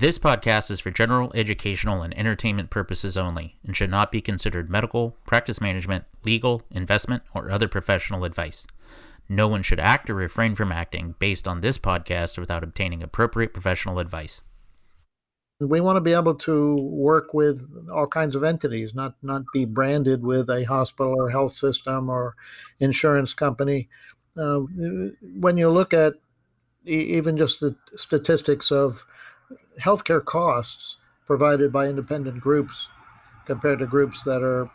This podcast is for general educational and entertainment purposes only and should not be considered medical, practice management, legal, investment, or other professional advice. No one should act or refrain from acting based on this podcast without obtaining appropriate professional advice. We want to be able to work with all kinds of entities, not not be branded with a hospital or health system or insurance company. Uh, when you look at even just the statistics of healthcare costs provided by independent groups compared to groups that are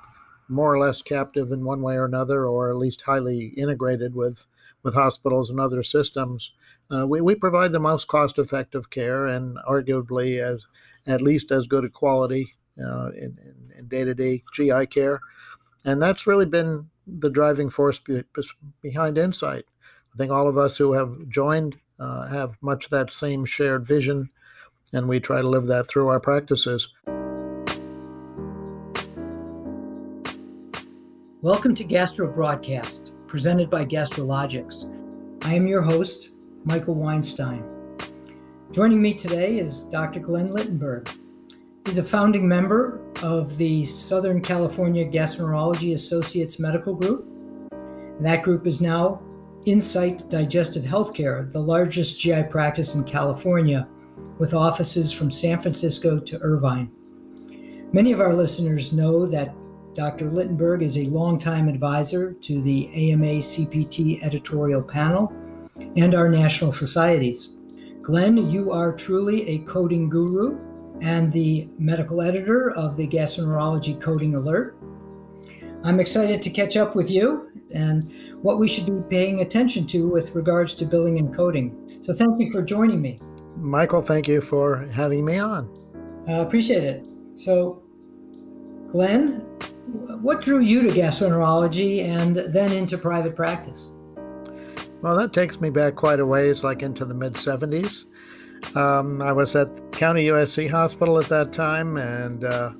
more or less captive in one way or another, or at least highly integrated with with hospitals and other systems. Uh, we, we provide the most cost effective care and arguably as at least as good a quality uh, in, in day-to-day GI care. And that's really been the driving force be, behind Insight. I think all of us who have joined uh, have much that same shared vision and we try to live that through our practices. Welcome to Gastro Broadcast, presented by Gastrologics. I am your host, Michael Weinstein. Joining me today is Dr. Glenn Littenberg. He's a founding member of the Southern California Gastroenterology Associates Medical Group. And that group is now Insight Digestive Healthcare, the largest GI practice in California with offices from San Francisco to Irvine. Many of our listeners know that Dr. Littenberg is a longtime advisor to the AMA CPT editorial panel and our national societies. Glenn, you are truly a coding guru and the medical editor of the Gastroenterology Coding Alert. I'm excited to catch up with you and what we should be paying attention to with regards to billing and coding. So, thank you for joining me. Michael, thank you for having me on. I uh, appreciate it. So, Glenn, what drew you to gastroenterology and then into private practice? Well, that takes me back quite a ways, like into the mid 70s. Um, I was at County USC Hospital at that time and uh,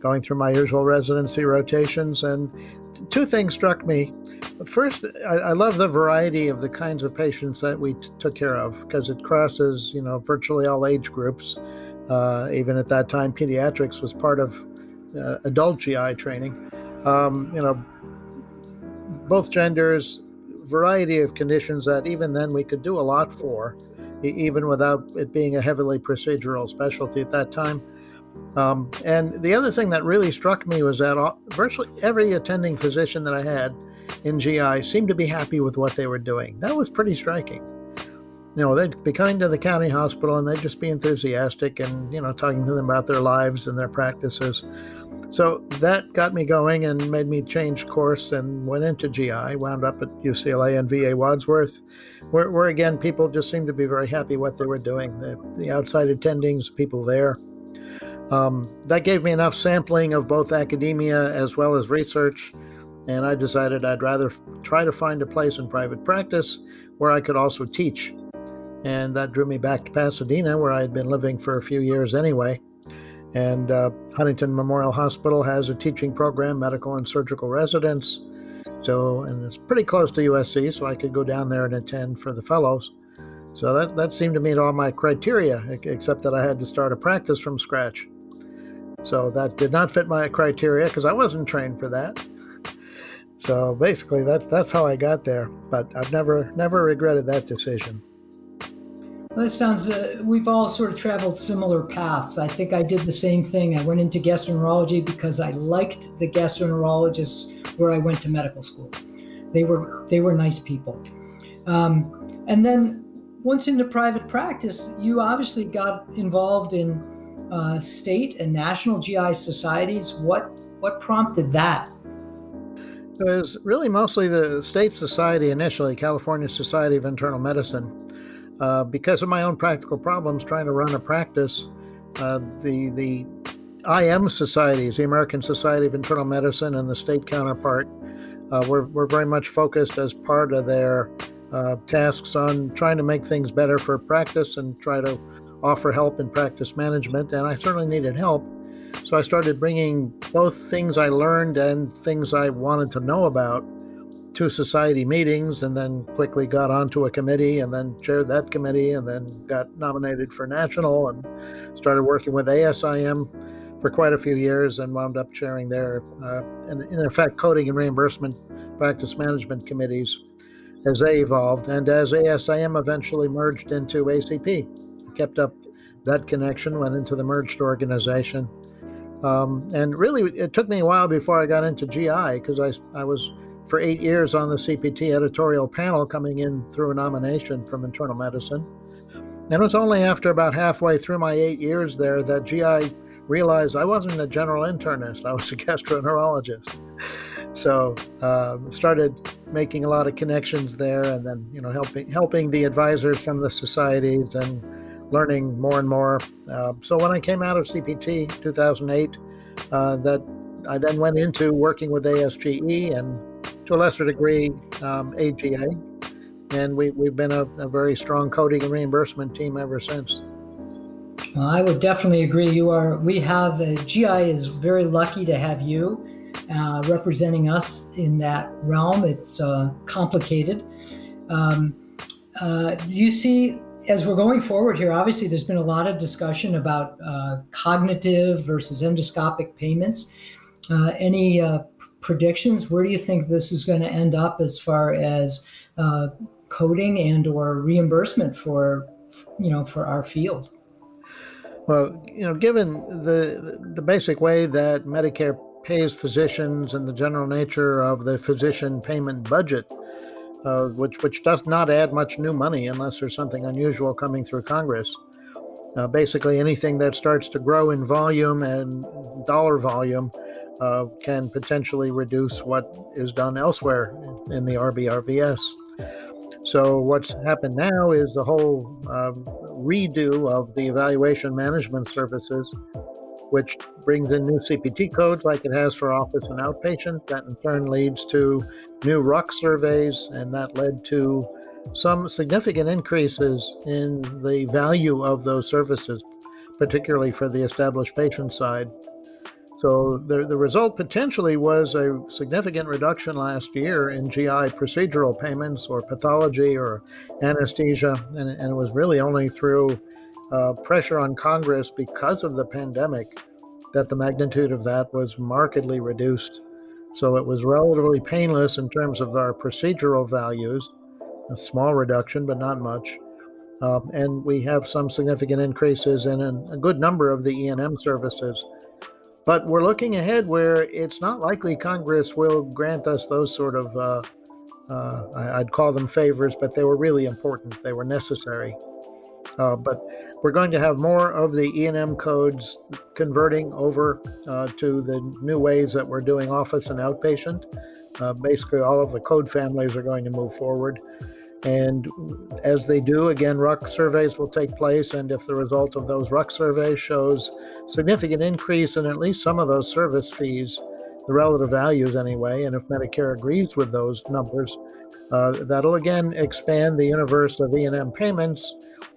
going through my usual residency rotations, and two things struck me First, I, I, love the variety of the kinds of patients that we t- took care of because it crosses, you know, virtually all age groups. Uh, even at that time, pediatrics was part of uh, adult GI training. Um, you know, both genders, variety of conditions that even then we could do a lot for, even without it being a heavily procedural specialty at that time. Um, and the other thing that really struck me was that all, virtually every attending physician that I had in GI seemed to be happy with what they were doing. That was pretty striking. You know, they'd be kind to the county hospital and they'd just be enthusiastic and, you know, talking to them about their lives and their practices. So that got me going and made me change course and went into GI, wound up at UCLA and VA Wadsworth, where, where again, people just seemed to be very happy what they were doing. The, the outside attendings, people there. Um, that gave me enough sampling of both academia as well as research and I decided I'd rather try to find a place in private practice where I could also teach. And that drew me back to Pasadena, where I had been living for a few years anyway. And uh, Huntington Memorial Hospital has a teaching program, medical and surgical residents. So, and it's pretty close to USC, so I could go down there and attend for the fellows. So that, that seemed to meet all my criteria, except that I had to start a practice from scratch. So that did not fit my criteria because I wasn't trained for that. So basically, that's that's how I got there. But I've never never regretted that decision. Well, that sounds. Uh, we've all sort of traveled similar paths. I think I did the same thing. I went into gastroenterology because I liked the gastroenterologists where I went to medical school. They were they were nice people. Um, and then once into private practice, you obviously got involved in uh, state and national GI societies. What what prompted that? It was really mostly the state society initially, California Society of Internal Medicine. Uh, because of my own practical problems trying to run a practice, uh, the the IM societies, the American Society of Internal Medicine, and the state counterpart, uh, were, were very much focused as part of their uh, tasks on trying to make things better for practice and try to offer help in practice management. And I certainly needed help. So I started bringing both things I learned and things I wanted to know about to society meetings and then quickly got onto a committee and then chaired that committee and then got nominated for national and started working with ASIM for quite a few years and wound up chairing their, uh, in, in effect, coding and reimbursement practice management committees as they evolved and as ASIM eventually merged into ACP. kept up that connection, went into the merged organization. Um, and really, it took me a while before I got into GI because I, I was for eight years on the CPT editorial panel coming in through a nomination from internal medicine. And it was only after about halfway through my eight years there that GI realized I wasn't a general internist, I was a gastroenterologist. So uh, started making a lot of connections there, and then you know helping helping the advisors from the societies and learning more and more. Uh, so when I came out of CPT 2008, uh, that I then went into working with ASGE and to a lesser degree um, AGA, and we, we've been a, a very strong coding and reimbursement team ever since. Well, I would definitely agree. You are. We have a, GI is very lucky to have you uh, representing us in that realm. It's uh, complicated. Um, uh, do you see as we're going forward here? Obviously, there's been a lot of discussion about uh, cognitive versus endoscopic payments. Uh, any uh, predictions? Where do you think this is going to end up as far as coding and or reimbursement for you know for our field? Well, you know, given the the basic way that Medicare pays physicians and the general nature of the physician payment budget, uh, which which does not add much new money unless there's something unusual coming through Congress. Uh, basically, anything that starts to grow in volume and dollar volume uh, can potentially reduce what is done elsewhere in the RBRVS. So what's happened now is the whole uh, redo of the evaluation management services, which brings in new CPT codes like it has for office and outpatient. That in turn leads to new RUC surveys, and that led to some significant increases in the value of those services, particularly for the established patient side. So the, the result potentially was a significant reduction last year in GI procedural payments or pathology or anesthesia. And, and it was really only through uh, pressure on Congress because of the pandemic that the magnitude of that was markedly reduced. So it was relatively painless in terms of our procedural values, a small reduction, but not much. Um, and we have some significant increases in a good number of the E&M services but we're looking ahead where it's not likely Congress will grant us those sort of, uh, uh, I'd call them favors, but they were really important. They were necessary. Uh, but we're going to have more of the E&M codes converting over uh, to the new ways that we're doing office and outpatient. Uh, basically, all of the code families are going to move forward. And as they do, again, RUC surveys will take place. And if the result of those RUC surveys shows significant increase in at least some of those service fees, the relative values anyway, and if Medicare agrees with those numbers, uh, that'll again expand the universe of E&M payments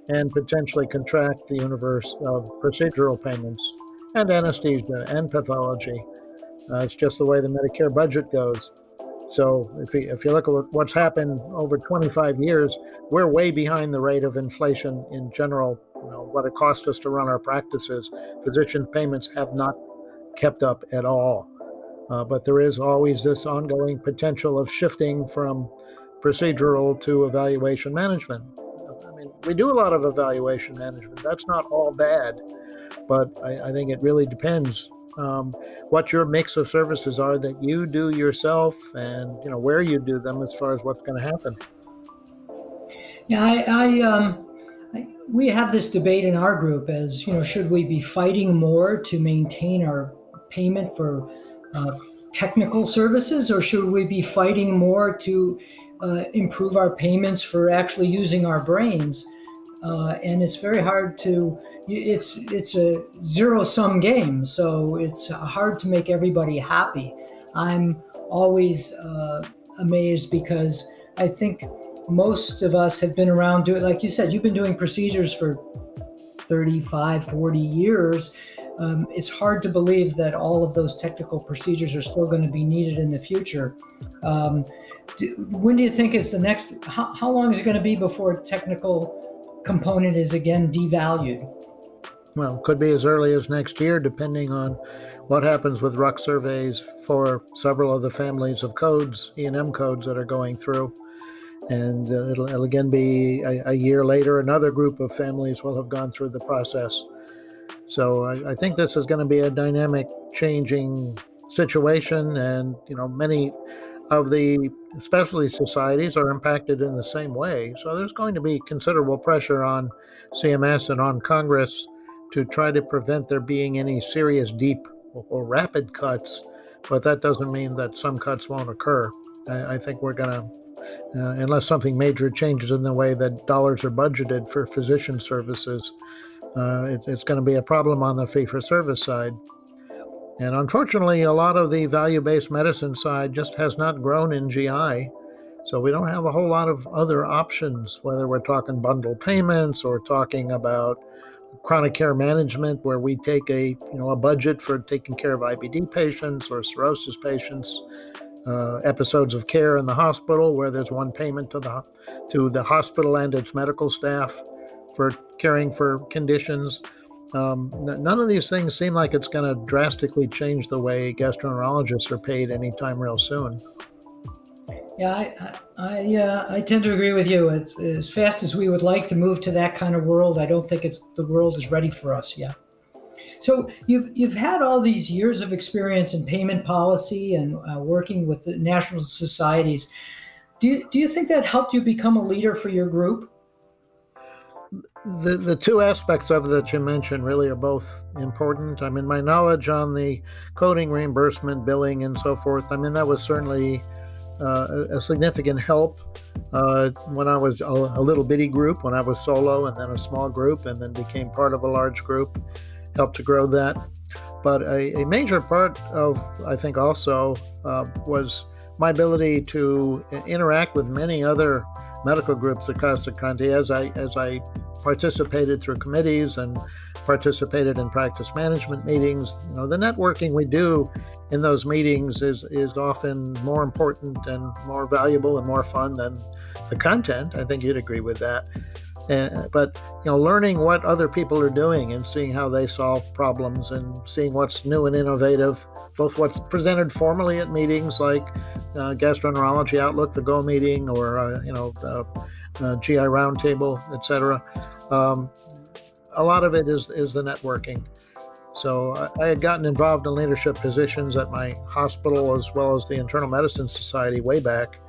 and potentially contract the universe of procedural payments and anesthesia and pathology. Uh, it's just the way the Medicare budget goes. So if you, if you look at what's happened over 25 years, we're way behind the rate of inflation in general. You know, what it costs us to run our practices, physician payments have not kept up at all. Uh, but there is always this ongoing potential of shifting from procedural to evaluation management. Mean, we do a lot of evaluation management. That's not all bad, but I, I think it really depends um, what your mix of services are that you do yourself and you know where you do them as far as what's going to happen yeah i, I um I, we have this debate in our group as you know should we be fighting more to maintain our payment for uh, technical services or should we be fighting more to uh, improve our payments for actually using our brains. Uh, and it's very hard to it's it's a zero sum game. So it's hard to make everybody happy. I'm always uh, amazed because i think most of us have been around doing like you said you've been doing procedures for 35 40 years. Um, it's hard to believe that all of those technical procedures are still going to be needed in the future. Um, do, when do you think is the next? How, how long is it going to be before technical component is again devalued? Well, could be as early as next year, depending on what happens with RUC surveys for several of the families of codes, E&M codes that are going through. And uh, it'll, it'll, again be a, a, year later, another group of families will have gone through the process. So I, I think this is going to be a dynamic, changing situation, and you know many of the specialty societies are impacted in the same way. So there's going to be considerable pressure on CMS and on Congress to try to prevent there being any serious, deep, or rapid cuts. But that doesn't mean that some cuts won't occur. I, I think we're going to uh, unless something major changes in the way that dollars are budgeted for physician services, uh, it, it's going to be a problem on the fee for service side. And unfortunately, a lot of the value based medicine side just has not grown in GI. So we don't have a whole lot of other options, whether we're talking bundle payments or talking about chronic care management, where we take a you know a budget for taking care of IBD patients or cirrhosis patients, uh, episodes of care in the hospital, where there's one payment to the to the hospital and its medical staff for caring for conditions. Um, none of these things seem like it's going to drastically change the way gastroenterologists are paid anytime real soon. Yeah, I I, uh, I tend to agree with you. As, as fast as we would like to move to that kind of world, I don't think it's the world is ready for us yet. So you've you've had all these years of experience in payment policy and uh, working with the national societies. Do you, do you think that helped you become a leader for your group? The the two aspects of it that you mentioned really are both important. I mean, my knowledge on the coding, reimbursement, billing, and so forth. I mean, that was certainly uh, a, significant help uh, when I was a, a, little bitty group, when I was solo, and then a small group, and then became part of a large group. Helped to grow that. But a, a major part of, I think, also uh, was my ability to interact with many other medical groups across the country as I as I participated through committees and participated in practice management meetings. You know, the networking we do in those meetings is is often more important and more valuable and more fun than the content. I think you'd agree with that. And, but you know, learning what other people are doing and seeing how they solve problems and seeing what's new and innovative, both what's presented formally at meetings like uh, Gastroenterology Outlook, the Go meeting, or uh, you know, uh, uh GI Roundtable, etc. Um, a lot of it is is the networking. So I, I had gotten involved in leadership positions at my hospital as well as the Internal Medicine Society way back.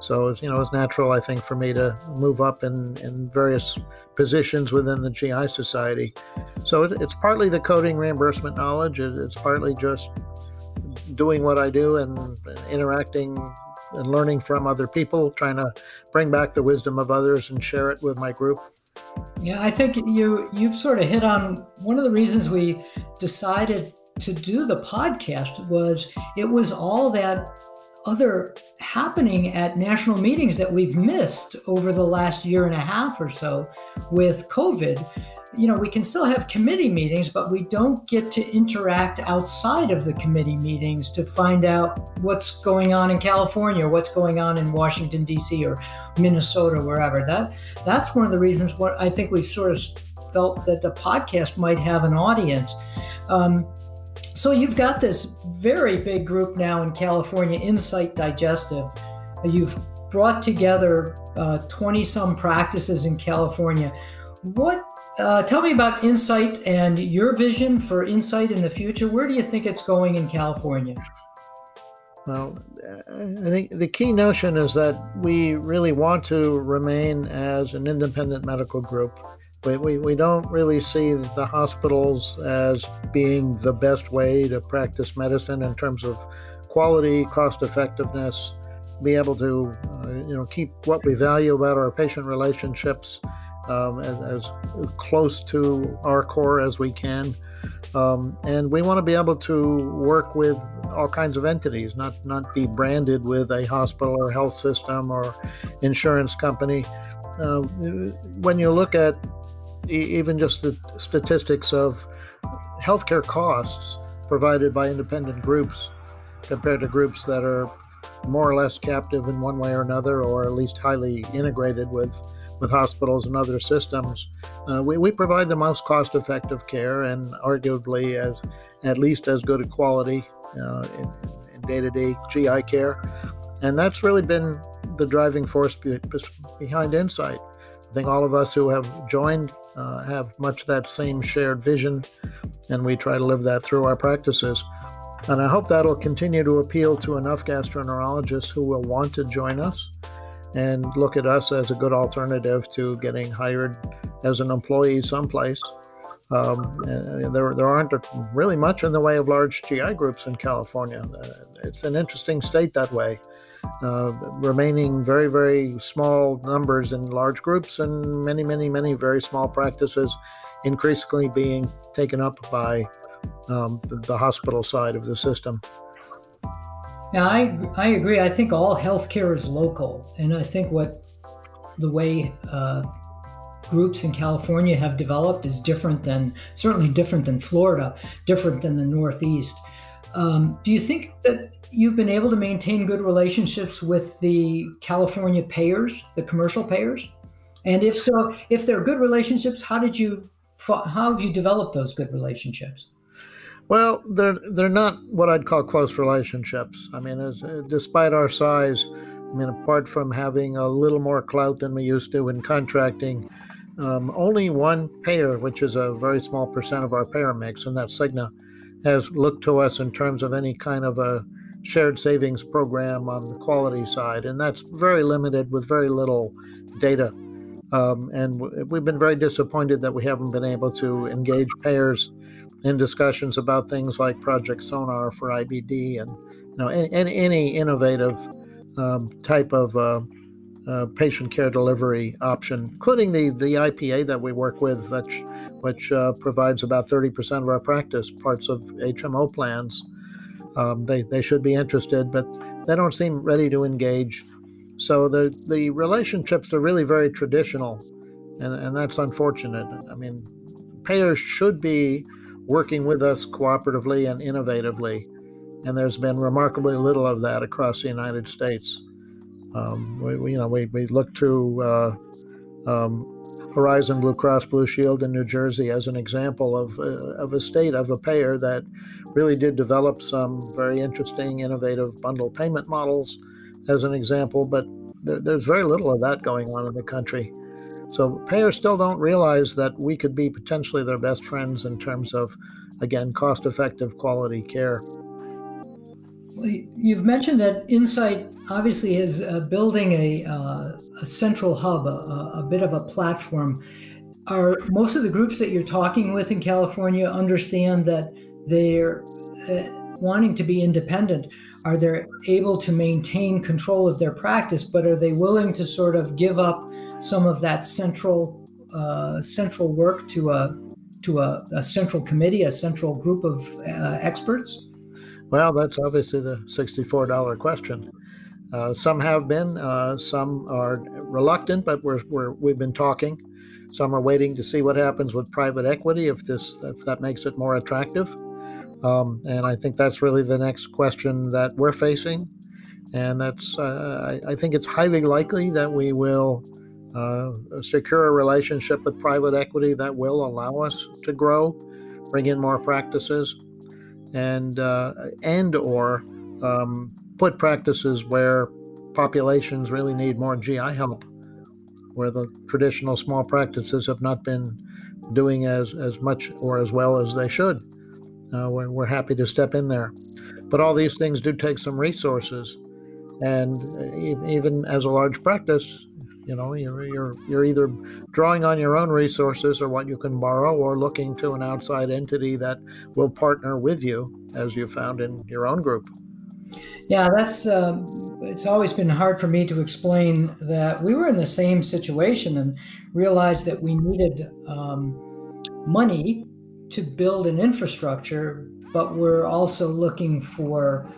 So it's you know it's natural I think for me to move up in in various positions within the GI Society. So it, it's partly the coding reimbursement knowledge. It, it's partly just doing what I do and interacting and learning from other people, trying to bring back the wisdom of others and share it with my group. Yeah, I think you you've sort of hit on one of the reasons we decided to do the podcast was it was all that other happening at national meetings that we've missed over the last year and a half or so with COVID you know, we can still have committee meetings, but we don't get to interact outside of the committee meetings to find out what's going on in California, what's going on in Washington D.C. or Minnesota, wherever. That that's one of the reasons what I think we've sort of felt that the podcast might have an audience. Um, so you've got this very big group now in California, Insight Digestive. You've brought together 20 uh, some practices in California. What uh, tell me about Insight and your vision for Insight in the future. Where do you think it's going in California? Well, I think the key notion is that we really want to remain as an independent medical group. We, we, we don't really see the hospitals as being the best way to practice medicine in terms of quality, cost effectiveness, be able to uh, you know keep what we value about our patient relationships um, as, as, close to our core as we can. Um, and we want to be able to work with all kinds of entities, not not be branded with a hospital or health system or insurance company. Uh, when you look at e- even just the statistics of healthcare costs provided by independent groups compared to groups that are more or less captive in one way or another, or at least highly integrated with, with hospitals and other systems. Uh, we, we provide the most cost effective care and arguably as at least as good a quality uh, in day to day GI care. And that's really been the driving force be- behind Insight. I think all of us who have joined uh, have much that same shared vision, and we try to live that through our practices. And I hope that'll continue to appeal to enough gastroenterologists who will want to join us and look at us as a good alternative to getting hired as an employee someplace. Um, there, there aren't really much in the way of large GI groups in California. It's an interesting state that way, uh, remaining very, very small numbers in large groups and many, many, many very small practices increasingly being taken up by um, the, hospital side of the system. Yeah, I, I agree. I think all healthcare is local. And I think what the way uh, groups in California have developed is different than, certainly different than Florida, different than the Northeast. Um, do you think that you've been able to maintain good relationships with the California payers, the commercial payers? And if so, if they're good relationships, how did you how have you developed those good relationships? Well, they're they're not what I'd call close relationships. I mean, as, despite our size, I mean, apart from having a little more clout than we used to in contracting, um, only one payer, which is a very small percent of our payer mix, and that's Cigna, has looked to us in terms of any kind of a shared savings program on the quality side, and that's very limited with very little data. Um, and we've been very disappointed that we haven't been able to engage payers in discussions about things like Project Sonar for IBD and you know any, any innovative um, type of uh, uh, patient care delivery option, including the the IPA that we work with, which which uh, provides about 30% of our practice parts of HMO plans. Um, they they should be interested, but they don't seem ready to engage. So the the relationships are really very traditional, and and that's unfortunate. I mean, payers should be working with us cooperatively and innovatively, and there's been remarkably little of that across the United States. Um, we, we, you know, we, we look to uh, um, Horizon Blue Cross Blue Shield in New Jersey as an example of, uh, of a state of a payer that really did develop some very interesting, innovative bundle payment models as an example, but there, there's very little of that going on in the country. So payers still don't realize that we could be potentially their best friends in terms of, again, cost effective quality care. You've mentioned that Insight obviously is uh, building a, uh, a, central hub, a, a, bit of a platform. Are most of the groups that you're talking with in California understand that they're uh, wanting to be independent? Are they able to maintain control of their practice, but are they willing to sort of give up some of that central uh, central work to a to a, a, central committee, a central group of uh, experts? Well, that's obviously the $64 question. Uh, some have been, uh, some are reluctant, but we're, we're, we've been talking. Some are waiting to see what happens with private equity if this if that makes it more attractive. Um, and I think that's really the next question that we're facing. And that's uh, I, I, think it's highly likely that we will uh, secure a relationship with private equity that will allow us to grow, bring in more practices, and uh, and or um, put practices where populations really need more GI help, where the traditional small practices have not been doing as, as much or as well as they should. Uh, we're, we're happy to step in there. But all these things do take some resources. And uh, even as a large practice, you know, you're, you're, you're either drawing on your own resources or what you can borrow or looking to an outside entity that will partner with you, as you found in your own group. Yeah, that's uh, it's always been hard for me to explain that we were in the same situation and realized that we needed um, money to build an infrastructure, but we're also looking for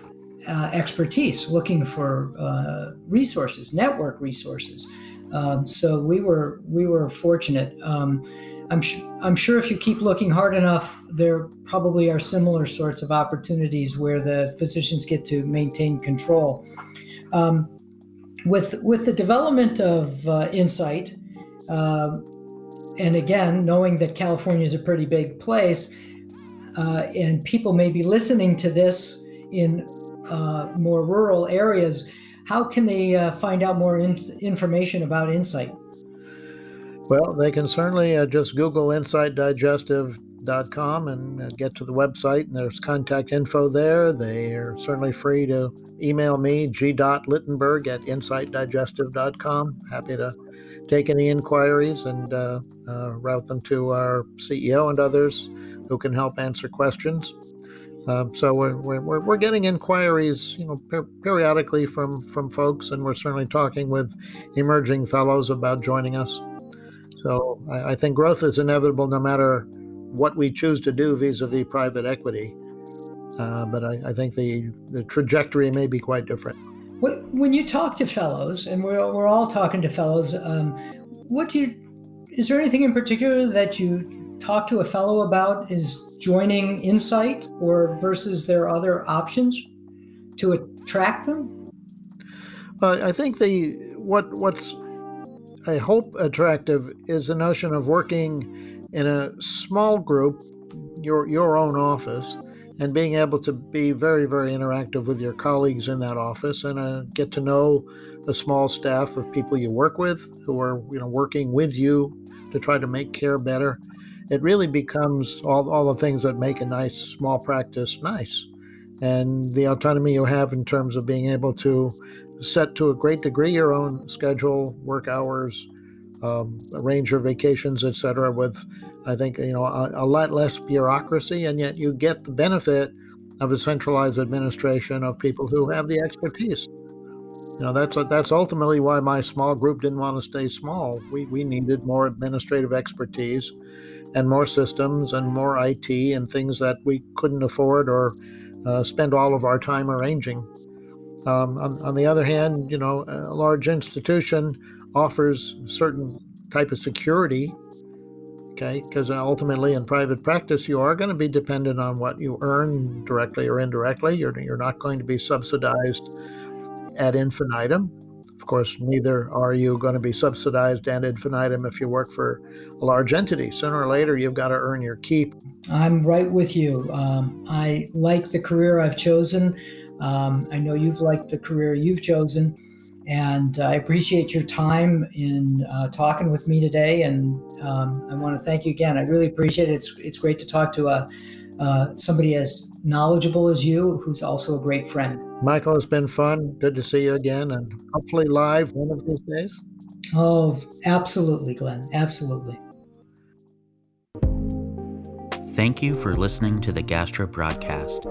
uh, expertise, looking for uh, resources, network resources. Um, so we were we were fortunate. Um, I'm, sh- I'm sure if you keep looking hard enough, there probably are similar sorts of opportunities where the physicians get to maintain control. Um, with, with the development of uh, Insight, uh, and again, knowing that California is a pretty big place, uh, and people may be listening to this in uh, more rural areas, how can they uh, find out more in- information about Insight? Well, they can certainly uh, just Google insightdigestive.com and uh, get to the website, and there's contact info there. They are certainly free to email me, g.littenberg at insightdigestive.com. Happy to take any inquiries and uh, uh, route them to our CEO and others who can help answer questions. Um, so we're, we're, we're getting inquiries, you know, per- periodically from from folks, and we're certainly talking with emerging fellows about joining us. So I, I think growth is inevitable, no matter what we choose to do vis-a-vis private equity. Uh, but I, I, think the the trajectory may be quite different. When you talk to fellows, and we're, we're all talking to fellows, um, what do you? Is there anything in particular that you talk to a fellow about? Is joining Insight or versus their other options to attract them? Uh, I think the what what's I hope attractive is the notion of working in a small group, your your own office, and being able to be very very interactive with your colleagues in that office and uh, get to know a small staff of people you work with who are you know working with you to try to make care better it really becomes all, all the things that make a nice small practice nice. And the autonomy you have in terms of being able to set to a great degree your own schedule, work hours, um, arrange your vacations, etc. With, I think, you know, a, a lot less bureaucracy, and yet you get the benefit of a centralized administration of people who have the expertise. You know, that's that's ultimately why my small group didn't want to stay small. We we needed more administrative expertise and more systems and more IT and things that we couldn't afford or uh, spend all of our time arranging. Um, on, on, the other hand, you know, a large institution offers certain type of security. Okay, because ultimately in private practice, you are going to be dependent on what you earn directly or indirectly. You're, you're not going to be subsidized ad infinitum. Of course, neither are you going to be subsidized ad infinitum if you work for a large entity. Sooner or later, you've got to earn your keep. I'm right with you. Um, I like the career I've chosen. Um, I know you've liked the career you've chosen. And I appreciate your time in uh, talking with me today. And um, I want to thank you again. I really appreciate it. It's, it's great to talk to a, uh, somebody as knowledgeable as you, who's also a great friend. Michael, it's been fun. Good to see you again, and hopefully live one of these days. Oh, absolutely, Glenn. Absolutely. Thank you for listening to the Gastro Broadcast.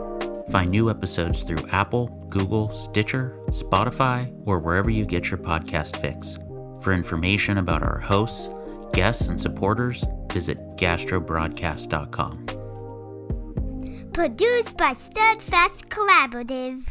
Find new episodes through Apple, Google, Stitcher, Spotify, or wherever you get your podcast fix. For information about our hosts, guests, and supporters, visit gastrobroadcast.com. Produced by Steadfast Collaborative.